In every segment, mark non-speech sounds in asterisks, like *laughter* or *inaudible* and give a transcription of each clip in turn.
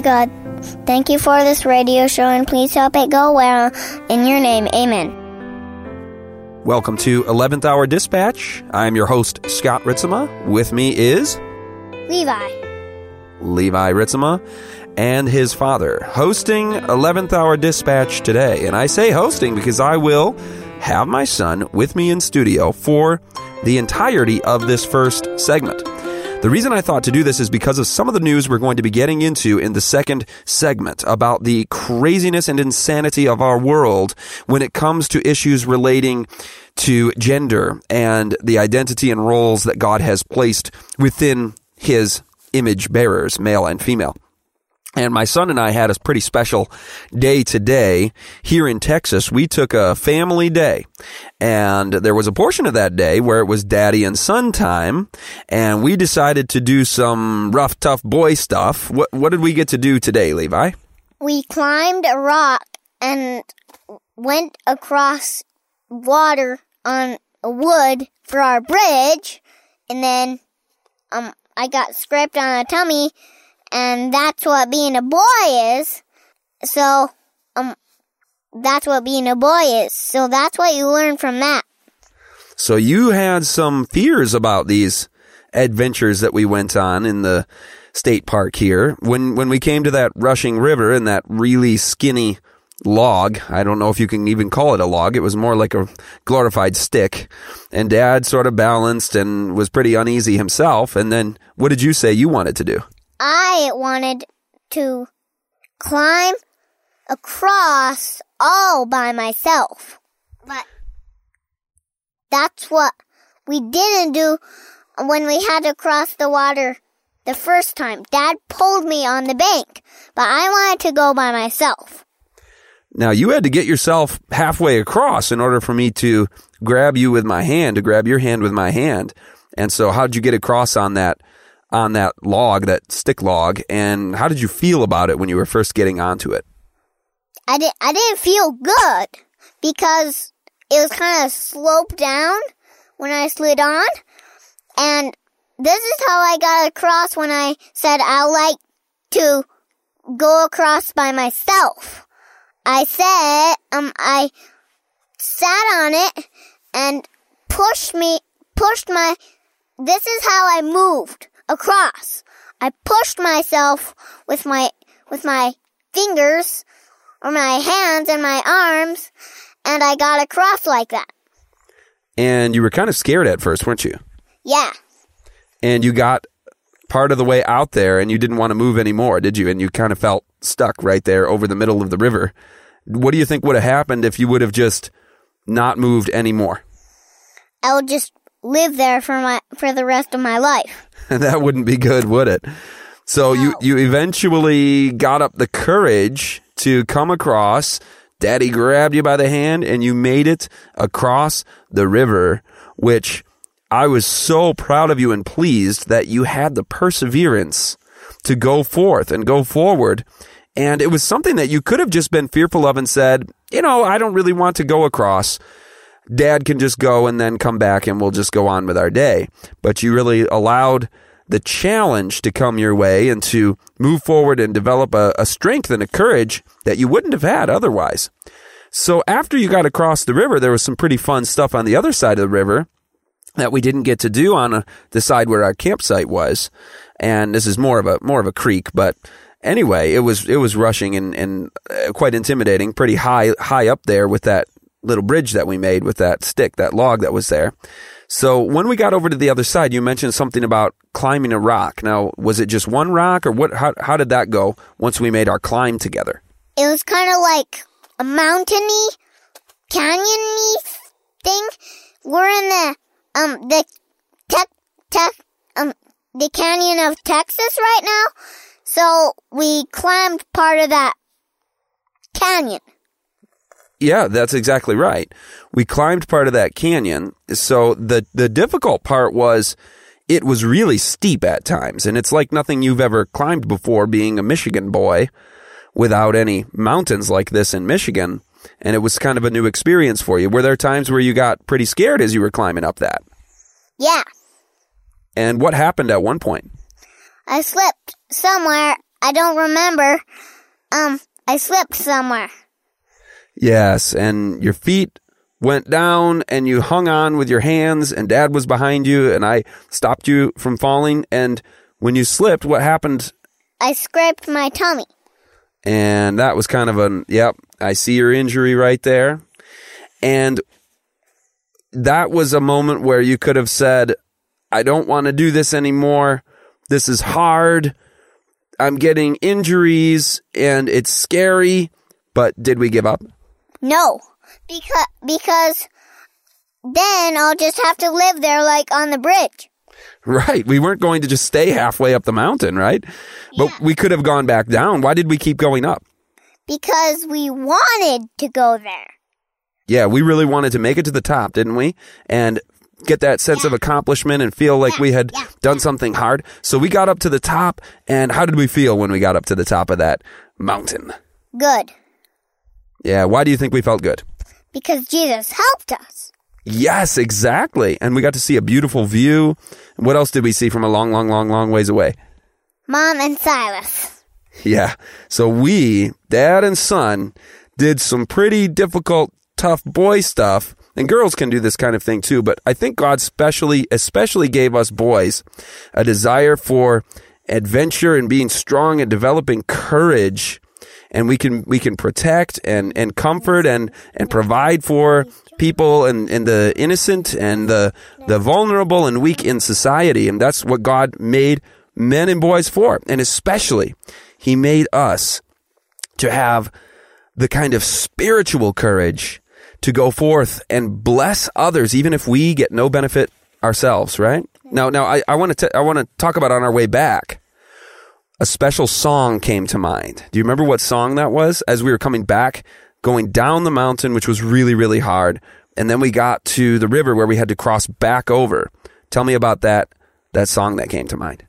Dear God, thank you for this radio show and please help it go well. In your name, amen. Welcome to 11th Hour Dispatch. I'm your host, Scott Ritzema. With me is Levi. Levi Ritzema and his father, hosting 11th Hour Dispatch today. And I say hosting because I will have my son with me in studio for the entirety of this first segment. The reason I thought to do this is because of some of the news we're going to be getting into in the second segment about the craziness and insanity of our world when it comes to issues relating to gender and the identity and roles that God has placed within his image bearers, male and female. And my son and I had a pretty special day today here in Texas. We took a family day and there was a portion of that day where it was daddy and son time and we decided to do some rough, tough boy stuff. What, what did we get to do today, Levi? We climbed a rock and went across water on a wood for our bridge and then um I got scraped on a tummy and that's what being a boy is. So, um, that's what being a boy is. So that's what you learn from that. So you had some fears about these adventures that we went on in the state park here. When when we came to that rushing river and that really skinny log, I don't know if you can even call it a log. It was more like a glorified stick. And dad sort of balanced and was pretty uneasy himself. And then what did you say you wanted to do? I wanted to climb across all by myself. But that's what we didn't do when we had to cross the water the first time. Dad pulled me on the bank, but I wanted to go by myself. Now you had to get yourself halfway across in order for me to grab you with my hand, to grab your hand with my hand. And so how'd you get across on that on that log, that stick log, and how did you feel about it when you were first getting onto it? I didn't I didn't feel good because it was kind of sloped down when I slid on. And this is how I got across when I said I like to go across by myself. I said, um, I sat on it and pushed me, pushed my, this is how I moved across. I pushed myself with my, with my fingers or my hands and my arms and I got across like that. And you were kind of scared at first, weren't you? Yeah. And you got part of the way out there and you didn't want to move anymore, did you? And you kind of felt stuck right there over the middle of the river. What do you think would have happened if you would have just not moved anymore? I would just live there for my for the rest of my life. *laughs* that wouldn't be good, would it? So No. you you eventually got up the courage to come across. Daddy grabbed you by the hand and you made it across the river, which I was so proud of you and pleased that you had the perseverance to go forth and go forward. And it was something that you could have just been fearful of and said, you know, I don't really want to go across. Dad can just go and then come back and we'll just go on with our day. But you really allowed the challenge to come your way and to move forward and develop a, a strength and a courage that you wouldn't have had otherwise. So after you got across the river, there was some pretty fun stuff on the other side of the river that we didn't get to do on uh the side where our campsite was. And this is more of a more of a creek, but anyway, it was it was rushing and and uh, quite intimidating, pretty high high up there with that little bridge that we made with that stick, that log that was there. So when we got over to the other side, you mentioned something about climbing a rock. Now, was it just one rock or what how how did that go once we made our climb together? It was kind of like a mountainy, canyony thing. We're in the um the tech tech um the canyon of Texas right now. So we climbed part of that canyon. Yeah, that's exactly right. We climbed part of that canyon. So the the difficult part was it was really steep at times and it's like nothing you've ever climbed before being a Michigan boy without any mountains like this in Michigan and it was kind of a new experience for you. Were there times where you got pretty scared as you were climbing up that? Yeah. And what happened at one point? I slipped somewhere. I don't remember. Um, I slipped somewhere. Yes, and your feet went down and you hung on with your hands and dad was behind you and I stopped you from falling and when you slipped what happened I scraped my tummy. and that was kind of an yep, I see your injury right there. And that was a moment where you could have said I don't want to do this anymore. This is hard. I'm getting injuries and it's scary, but did we give up? No, because because then I'll just have to live there like on the bridge. Right. We weren't going to just stay halfway up the mountain, right? Yeah. But we could have gone back down. Why did we keep going up? Because we wanted to go there. Yeah, we really wanted to make it to the top, didn't we? And get that sense of accomplishment and feel like we had yeah, done something hard. So we got up to the top, and how did we feel when we got up to the top of that mountain? Good. Yeah, why do you think we felt good? Because Jesus helped us. Yes, exactly. And we got to see a beautiful view. What else did we see from a long, long, long, long ways away? Mom and Silas. Yeah. So we, dad and son, did some pretty difficult, tough boy stuff. And girls can do this kind of thing too, but I think God specially, especially gave us boys a desire for adventure and being strong and developing courage. And we can, we can protect and, and comfort and, and provide for people and, and the innocent and the, the vulnerable and weak in society. And that's what God made men and boys for. And especially, He made us to have the kind of spiritual courage to go forth and bless others, even if we get no benefit ourselves, right? Now, now I, want to, I want to talk about on our way back. A special song came to mind. Do you remember what song that was? As we were coming back, going down the mountain, which was really, really hard. And then we got to the river where we had to cross back over. Tell me about that, that song that came to mind.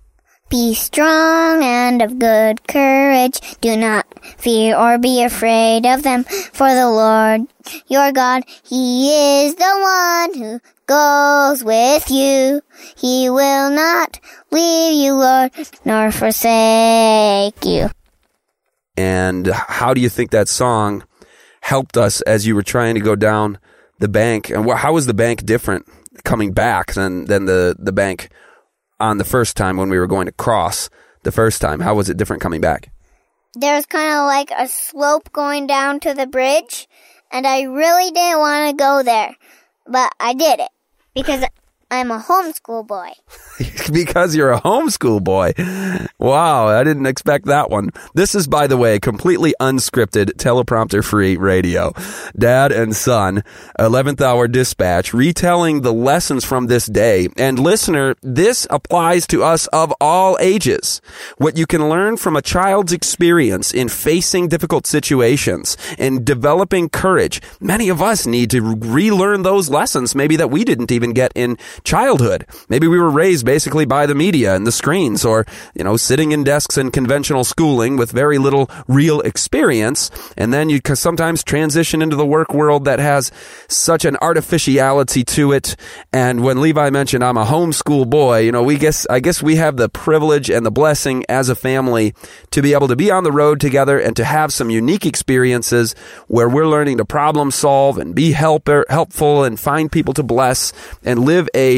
Be strong and of good courage. Do not fear or be afraid of them, for the Lord your God, He is the one who goes with you. He will not leave you, Lord, nor forsake you. And how do you think that song helped us as you were trying to go down the bank? And how was the bank different coming back than, than the, the bank on the first time when we were going to cross the first time? How was it different coming back? There's kind of like a slope going down to the bridge, and I really didn't want to go there, but I did it because I'm a homeschool boy. *laughs* because you're a homeschool boy. Wow, I didn't expect that one. This is, by the way, completely unscripted, teleprompter free radio. Dad and son, 11th hour dispatch, retelling the lessons from this day. And listener, this applies to us of all ages. What you can learn from a child's experience in facing difficult situations and developing courage. Many of us need to relearn those lessons, maybe that we didn't even get in childhood. Maybe we were raised basically by the media and the screens or, you know, sitting in desks in conventional schooling with very little real experience. And then you sometimes transition into the work world that has such an artificiality to it. And when Levi mentioned I'm a homeschool boy, you know, we guess, I guess we have the privilege and the blessing as a family to be able to be on the road together and to have some unique experiences where we're learning to problem solve and be helper, helpful and find people to bless and live a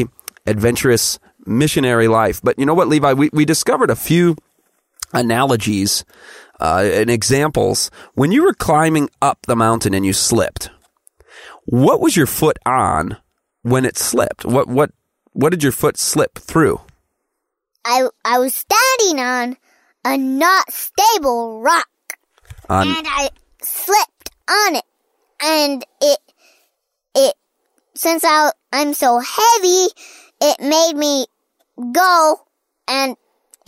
adventurous missionary life. But you know what, Levi? We, we discovered a few analogies uh, and examples. When you were climbing up the mountain and you slipped, what was your foot on when it slipped? What what what did your foot slip through? I I was standing on a not stable rock, On and I slipped on it, and it it since I, I'm so heavy, it made me go and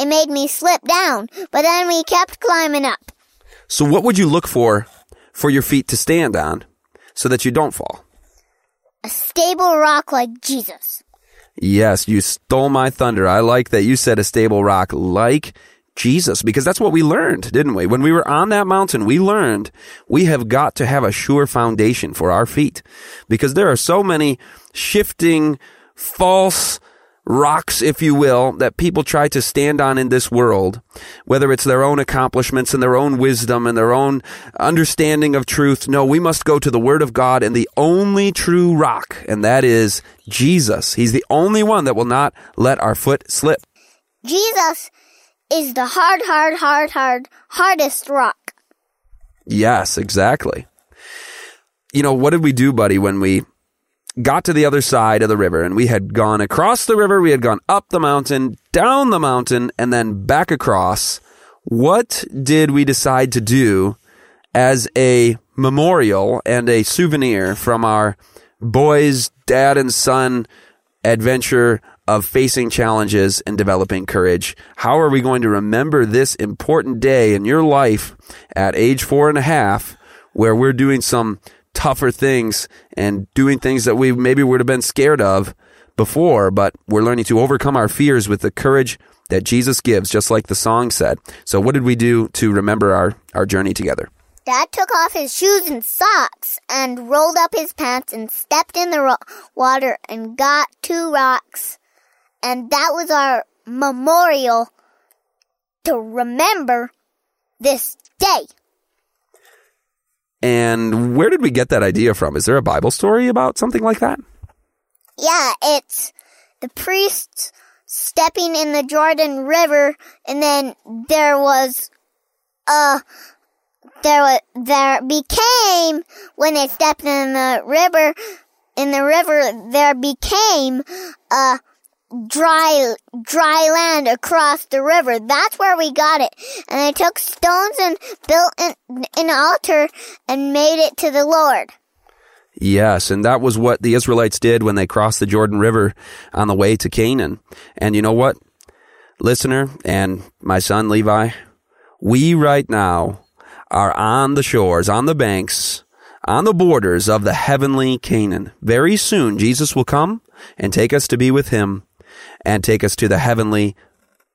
it made me slip down. But then we kept climbing up. So, what would you look for for your feet to stand on so that you don't fall? A stable rock like Jesus. Yes, you stole my thunder. I like that you said a stable rock like Jesus because that's what we learned, didn't we? When we were on that mountain, we learned we have got to have a sure foundation for our feet because there are so many shifting, false, rocks, if you will, that people try to stand on in this world, whether it's their own accomplishments and their own wisdom and their own understanding of truth. No, we must go to the Word of God and the only true rock, and that is Jesus. He's the only one that will not let our foot slip. Jesus is the hard, hard, hard, hard, hardest rock. Yes, exactly. You know, what did we do, buddy, when we got to the other side of the river and we had gone across the river, we had gone up the mountain, down the mountain, and then back across? What did we decide to do as a memorial and a souvenir from our boys, dad, and son adventure of facing challenges and developing courage. How are we going to remember this important day in your life at age four and a half where we're doing some tougher things and doing things that we maybe would have been scared of before, but we're learning to overcome our fears with the courage that Jesus gives, just like the song said. So what did we do to remember our, our journey together? Dad took off his shoes and socks and rolled up his pants and stepped in the ro- water and got two rocks. And that was our memorial to remember this day. And where did we get that idea from? Is there a Bible story about something like that? Yeah, it's the priests stepping in the Jordan River, and then there was, uh, there was, there became, when they stepped in the river, in the river, there became, uh, dry dry land across the river. That's where we got it. And they took stones and built an, an altar and made it to the Lord. Yes, and that was what the Israelites did when they crossed the Jordan River on the way to Canaan. And you know what, listener and my son Levi, we right now are on the shores, on the banks, on the borders of the heavenly Canaan. Very soon, Jesus will come and take us to be with him and take us to the heavenly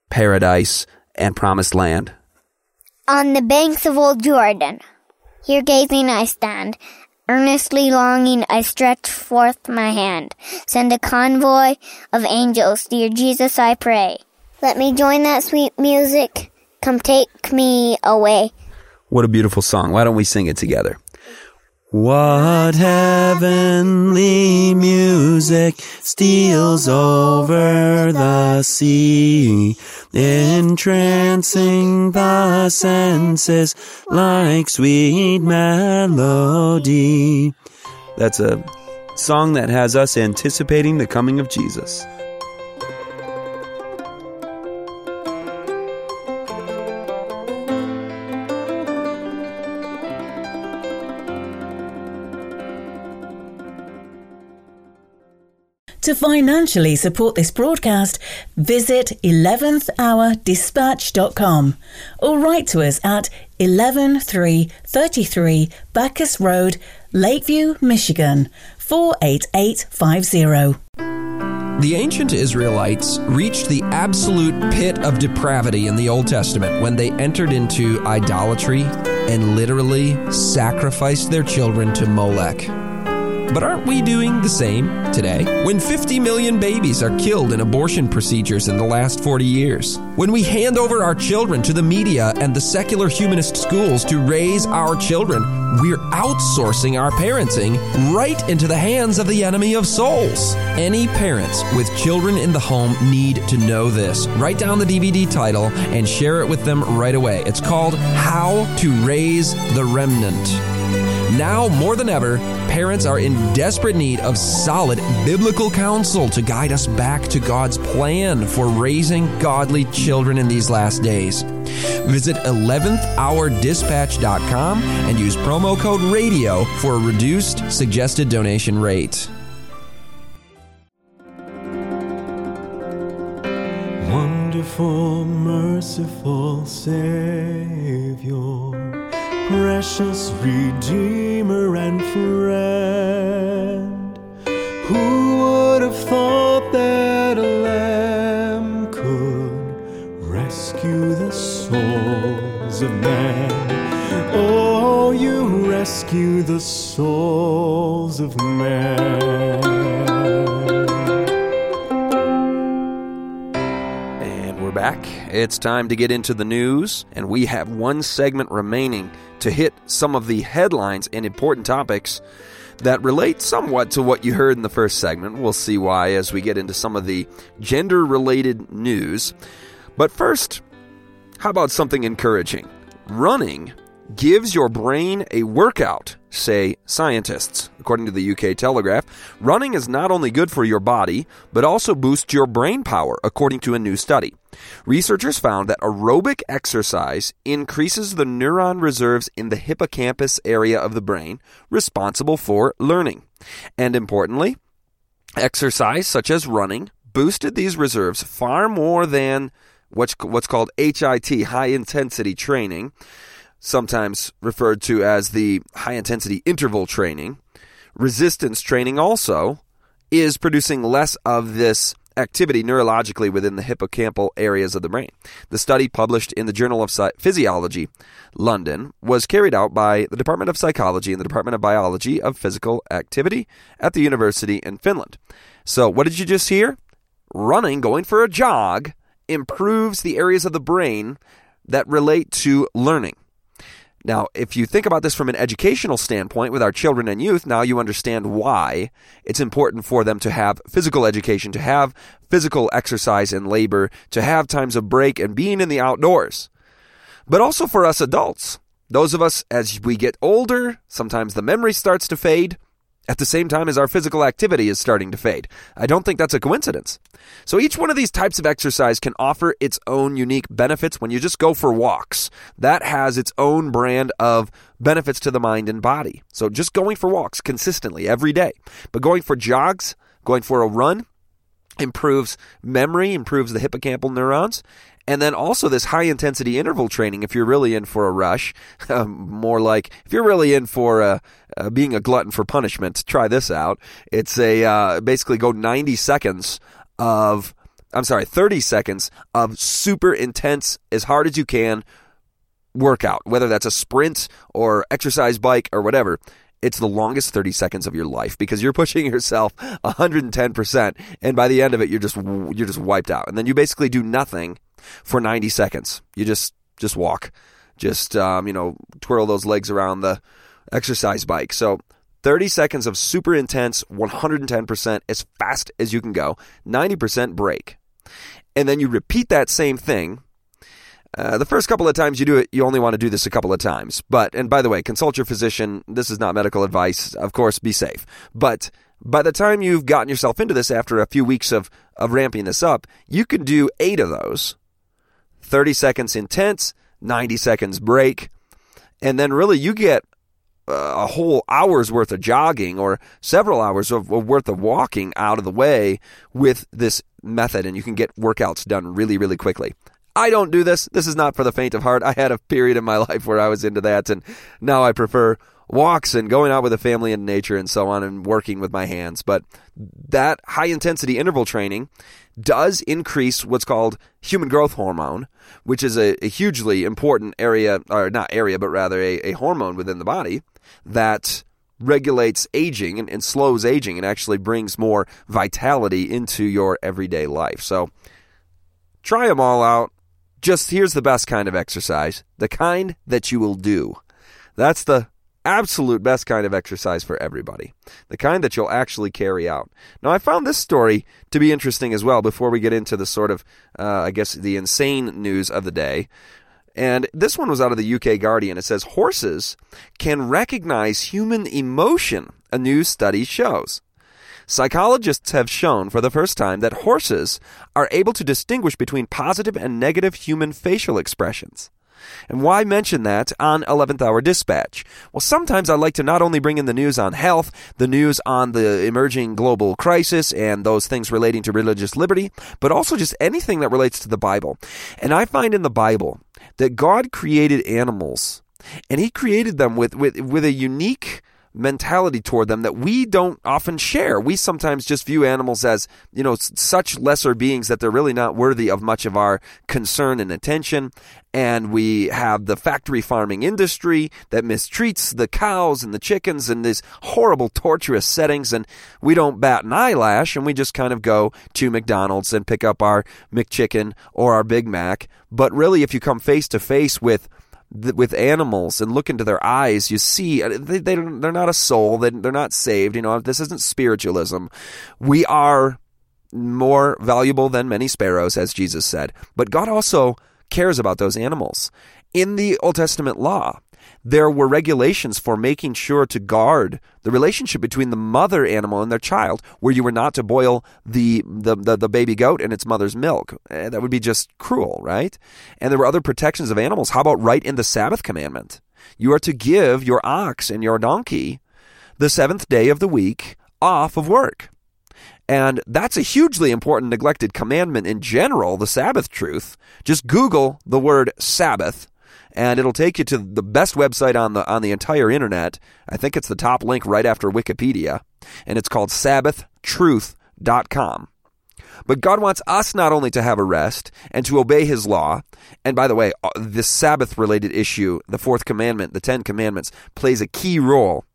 paradise and promised land. On the banks of old Jordan, here gazing I stand, earnestly longing I stretch forth my hand. Send a convoy of angels, dear Jesus, I pray. Let me join that sweet music. Come take me away. What a beautiful song. Why don't we sing it together? What heavenly music steals over the sea, entrancing the senses like sweet melody. That's a song that has us anticipating the coming of Jesus. To financially support this broadcast, visit 11thhourdispatch.com or write to us at 11333 Bacchus Road, Lakeview, Michigan 48850. The ancient Israelites reached the absolute pit of depravity in the Old Testament when they entered into idolatry and literally sacrificed their children to Molech. But aren't we doing the same today? When 50 million babies are killed in abortion procedures in the last 40 years, when we hand over our children to the media and the secular humanist schools to raise our children, we're outsourcing our parenting right into the hands of the enemy of souls. Any parents with children in the home need to know this. Write down the DVD title and share it with them right away. It's called How to Raise the Remnant. Now more than ever, parents are in desperate need of solid biblical counsel to guide us back to God's plan for raising godly children in these last days. Visit 11thhourdispatch.com and use promo code RADIO for a reduced suggested donation rate. Wonderful, merciful Savior, precious Redeemer and friend. Who would have thought that a lamb could rescue the souls of men? Oh, you rescue the souls of men. And we're back. It's time to get into the news, and we have one segment remaining to hit some of the headlines and important topics that relate somewhat to what you heard in the first segment. We'll see why as we get into some of the gender related news. But first, how about something encouraging? Running gives your brain a workout, say scientists. According to the UK Telegraph, running is not only good for your body, but also boosts your brain power, according to a new study. Researchers found that aerobic exercise increases the neuron reserves in the hippocampus area of the brain responsible for learning. And importantly, exercise such as running boosted these reserves far more than what's, what's called HIT, high intensity training, sometimes referred to as the high intensity interval training. Resistance training also is producing less of this activity neurologically within the hippocampal areas of the brain. The study published in the Journal of Physiology, London, was carried out by the Department of Psychology and the Department of Biology of Physical Activity at the University in Finland. So, what did you just hear? Running, going for a jog, improves the areas of the brain that relate to learning. Now, if you think about this from an educational standpoint with our children and youth, now you understand why it's important for them to have physical education, to have physical exercise and labor, to have times of break and being in the outdoors. But also for us adults, those of us as we get older, sometimes the memory starts to fade at the same time as our physical activity is starting to fade. I don't think that's a coincidence. So each one of these types of exercise can offer its own unique benefits when you just go for walks. That has its own brand of benefits to the mind and body. So just going for walks consistently every day. But going for jogs, going for a run, improves memory, improves the hippocampal neurons, and then also this high intensity interval training if you're really in for a rush. *laughs* Um, more like if you're really in for uh, uh, being a glutton for punishment, try this out. It's a uh, basically go 90 seconds of, I'm sorry, 30 seconds of super intense, as hard as you can workout, whether that's a sprint or exercise bike or whatever it's the longest 30 seconds of your life because you're pushing *laughs* yourself 110% and by the end of it you're just you're just wiped out and then you basically do nothing for 90 seconds you just just walk just um, you know twirl those legs around the exercise bike so 30 seconds of super intense 110% as fast as you can go 90% break and then you repeat that same thing uh, the first couple of times you do it, you only want to do this a couple of times. But, and by the way, consult your physician. This is not medical advice. Of course, be safe. But by the time you've gotten yourself into this after a few weeks of, of ramping this up, you can do eight of those 30 seconds intense, 90 seconds break. And then really you get uh, a whole hour's worth of jogging or several hours of, of worth of walking out of the way with this method. And you can get workouts done really, really quickly. I don't do this. This is not for the faint of heart. I had a period in my *laughs* life where I was into that, and now I prefer walks and going out with the family and nature and so on and working with my hands. But that high intensity interval training does increase what's called human growth hormone, which is a, a hugely important area, or not area, but rather a, a hormone within the body that regulates aging and, and slows aging and actually brings more vitality into your everyday life. So try them all out just here's the best kind of exercise the kind that you will do. That's the absolute best kind of exercise for everybody. The kind that you'll actually carry out. Now, I found this story to be interesting as well before we get into the sort of, uh, I guess, the insane news of the day. And this one was out of the UK Guardian. It says horses can recognize human emotion, a new study shows. Psychologists have shown for the first time that horses are able to distinguish between positive and negative human facial expressions. And why mention that on 11th Hour Dispatch? Well, sometimes I like to not only bring in the news on health, the news on the emerging global crisis and those things relating to religious liberty, but also just anything that relates to the Bible. And I find in the Bible that God created animals and he created them with, with, with a unique mentality toward them that we don't often share. We sometimes just view animals as, you know, such lesser beings that they're really not worthy of much of our concern and attention. And we have the factory farming industry that mistreats the cows and the chickens in these horrible, torturous settings. And we don't bat an eyelash and we just kind of go to McDonald's and pick up our McChicken or our Big Mac. But really, if you come face to face with with animals and look into their eyes, you see uh, they, they they're not a soul. They, they're not saved. You know, this isn't spiritualism. We are more valuable than many sparrows, as Jesus said. But God also cares about those animals. In the Old Testament law, there were regulations for making sure to guard the relationship between the mother animal and their child, where you were not to boil the, the, the, the baby goat and its mother's milk. Eh, that would be just cruel, right? And there were other protections of animals. How about right in the Sabbath commandment? You are to give your ox and your donkey the seventh day of the week off of work. And that's a hugely important neglected commandment in general, the Sabbath truth. Just Google the word Sabbath and it'll take you to the best website on the on the entire internet. I think it's the top link right after Wikipedia, and it's called sabbathtruth.com. But God wants us not only to have a rest and to obey His law, and by the way, uh, this Sabbath related issue, the fourth commandment, the Ten Commandments, plays a key role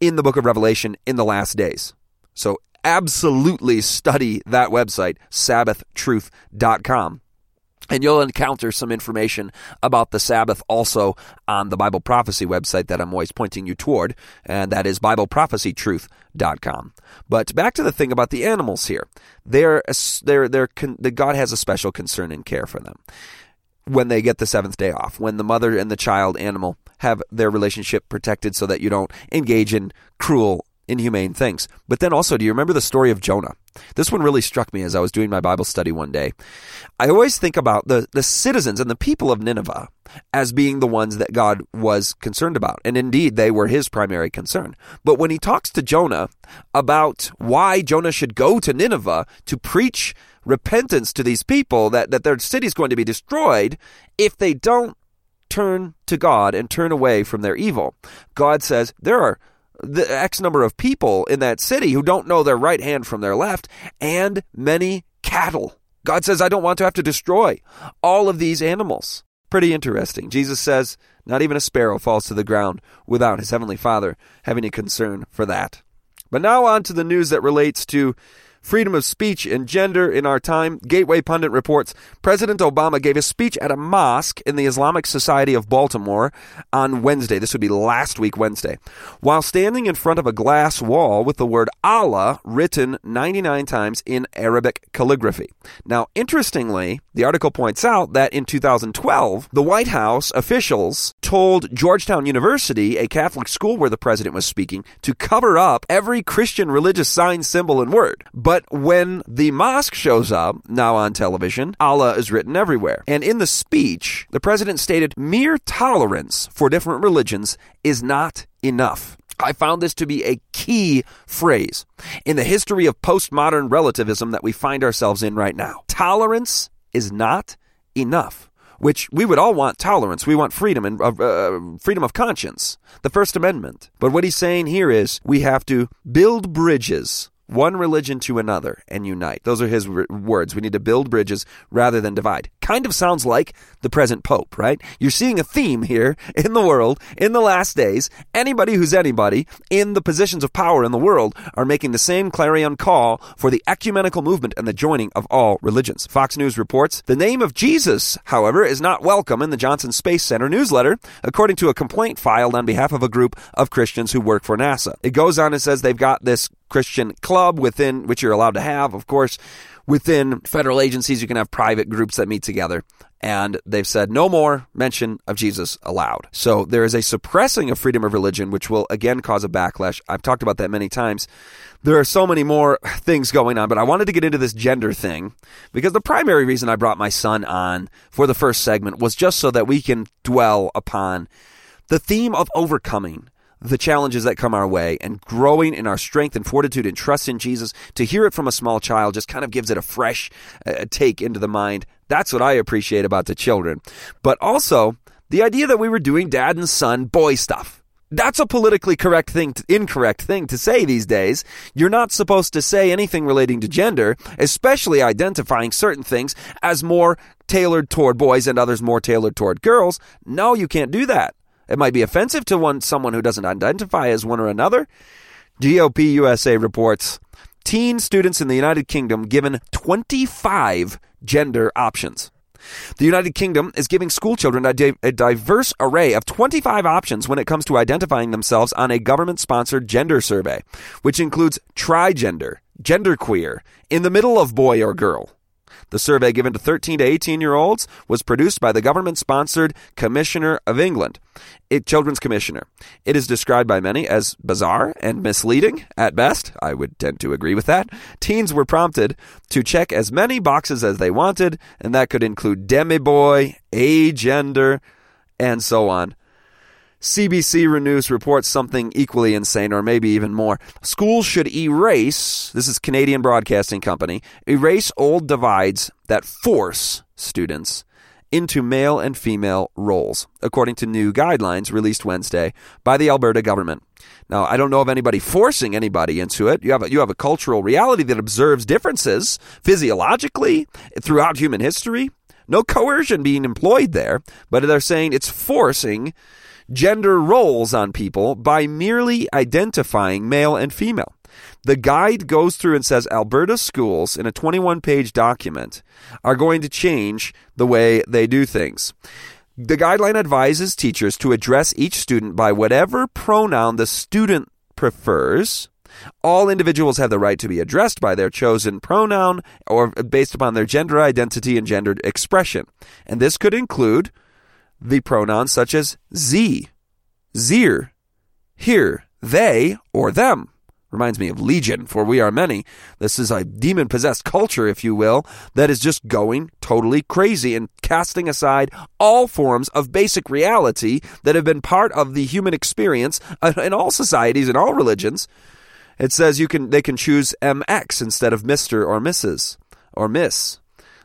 in the book of Revelation in the last days. So absolutely study that website, sabbathtruth.com. And you'll encounter some information about the Sabbath also on the Bible Prophecy website that I'm always pointing you toward, and that is BibleProphecyTruth.com. But back to the thing about the animals here. They're, they're, they're, the God has a special concern and care for them when they get the seventh day off, when the mother and the child animal have their relationship protected so that you don't engage in cruel inhumane things. But then also, do you remember the story of Jonah? This one really struck me as I was doing my Bible study one day. I always think about the, the citizens and the people of Nineveh as being the ones that God was concerned about. And indeed, they were his primary concern. But when he talks to Jonah about why Jonah should go to Nineveh to preach repentance to these people, that, that their city is going to be destroyed if they don't turn to God and turn away from their evil, God says there are the X number of people in that city who don't know their right hand from their left, and many cattle. God says, I don't want to have to destroy all of these animals. Pretty interesting. Jesus says, not even a sparrow falls to the ground without his heavenly Father having a concern for that. But now on to the news that relates to freedom of speech and gender in our time. Gateway Pundit reports President Obama gave a speech at a mosque in the Islamic Society of Baltimore on Wednesday. This would be last week, Wednesday. While standing in front of a glass wall with the word Allah written 99 times in Arabic calligraphy. Now, interestingly, the article points out that in 2012, the White House officials told Georgetown University, a Catholic school where the president was speaking, to cover up every Christian religious sign, symbol, and word. But but when the mosque shows up, now on television, Allah is written everywhere. And in the speech, the president stated mere tolerance for different religions is not enough. I found this to be a key phrase in the history of postmodern relativism that we find ourselves in right now. Tolerance is not enough. Which we would all want tolerance. We want freedom and uh, freedom of conscience, the First Amendment. But what he's saying here is we have to build bridges one religion to another and unite. Those are his r- words. We need to build bridges rather than divide. Kind of sounds like the present pope, right? You're seeing a theme here in the world in the last days. Anybody who's anybody in the positions of power in the world are making the same clarion call for the ecumenical movement and the joining of all religions. Fox News reports the name of Jesus, however, is not welcome in the Johnson Space Center newsletter, according to a complaint filed on behalf of a group of Christians who work for NASA. It goes on and says they've got this Christian club within which you're allowed to have, of course, within federal agencies, you can have private groups that meet together. And they've said no more mention of Jesus allowed. So there is a suppressing of freedom of religion, which will again cause a backlash. I've talked about that many times. There are so many more things going on, but I wanted to get into this gender thing because the primary reason I brought my son on for the first segment was just so that we can dwell upon the theme of overcoming the challenges that come our way and growing in our strength and fortitude and trust in Jesus. To hear it from a small child just kind of gives it a fresh uh, take into the mind. That's what I appreciate about the children. But also the idea that we were doing dad and son boy stuff. That's a politically correct thing, to, incorrect thing to say these days. You're not supposed to say anything relating to gender, especially identifying certain things as more tailored toward boys and others more tailored toward girls. No, you can't do that. It might be offensive to one someone who doesn't identify as one or another. GOP USA reports teen students in the United Kingdom given 25 gender options. The United Kingdom is giving schoolchildren a, di- a, diverse array of 25 options when it comes to identifying themselves on a government sponsored gender survey, which includes trigender, genderqueer, in the middle of boy or girl. The survey given to 13 to 18 year olds was produced by the government sponsored Commissioner of England, it, Children's Commissioner. It is described by many as bizarre and misleading at best. I would tend to agree with that. Teens were prompted to check as many boxes as they wanted, and that could include demi-boy, agender, and so on. CBC News reports something equally insane, or maybe even more. Schools should erase, this is Canadian Broadcasting Company, erase old divides that force students into male and female roles, according to new guidelines released Wednesday by the Alberta government. Now, I don't know of anybody forcing anybody into it. You have a, you have a cultural reality that observes differences physiologically throughout human history. No coercion being employed there, but they're saying it's forcing gender roles on people by merely identifying male and female. The guide goes through and says Alberta schools, in a 21 page document, are going to change the way they do things. The guideline advises teachers to address each student by whatever pronoun the student prefers. All individuals have the right to be addressed by their chosen pronoun or based upon their gender identity and gender expression. And this could include the pronouns such as ze, zir, hir, they, or them. Reminds me of Legion, for we are many. This is a demon possessed culture, if you will, that is just going totally crazy and casting aside all forms of basic reality that have been part of the human experience in all societies and all religions. It says you can they can choose MX instead of Mr. or Mrs. or Miss.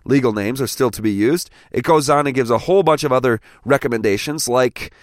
Legal names are still to be used. It goes on and gives a whole bunch of other recommendations, like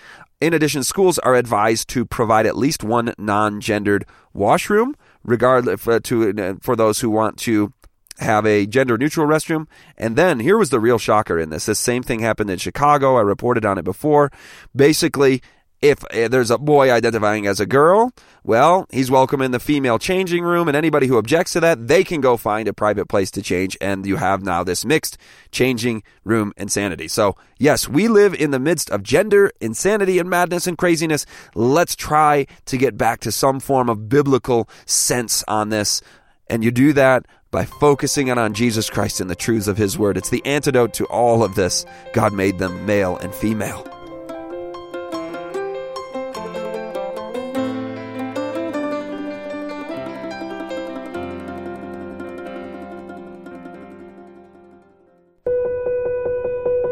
in addition, schools are advised to provide at least one non-gendered washroom, regardless uh, for, to uh, for those who want to have a gender neutral restroom. And then here was the real shocker in this. This same thing happened in Chicago. I reported on it before. Basically, if uh, there's a boy identifying as a girl, well, he's welcome in the female changing room, and anybody who objects to that, they can go find a private place to change, and you have now this mixed changing room insanity. So, yes, we live in the midst of gender insanity and madness and craziness. Let's try to get back to some form of biblical sense on this, and you do that by focusing it on Jesus Christ and the truths of His Word. It's the antidote to all of this. God made them male and female.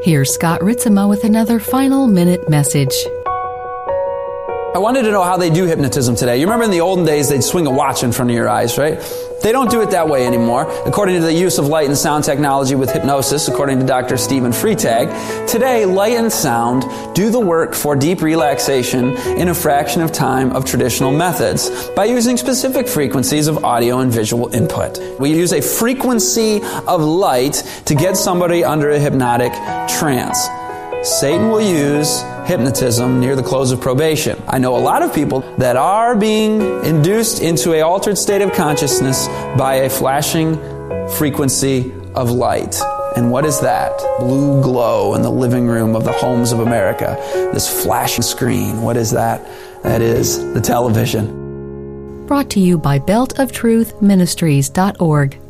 Here's Scott Ritzema with another final minute message. I wanted to know how they do hypnotism today. You remember in the olden days, they'd swing a watch in front of your eyes, right? They don't do it that way anymore. According to the use of light and sound technology with hypnosis, according to Dr. Stephen Freitag, today light and sound do the work for deep relaxation in a fraction of time of traditional methods by using specific frequencies of audio and visual input. We use a frequency of light to get somebody under a hypnotic trance. Satan will use hypnotism near the close of probation. I know a lot of people that are being induced into a altered state of consciousness by a flashing frequency of light. And what is that? Blue glow in the living room of the homes of America. This flashing screen. What is that? That is the television. Brought to you by beltoftruthministries.org.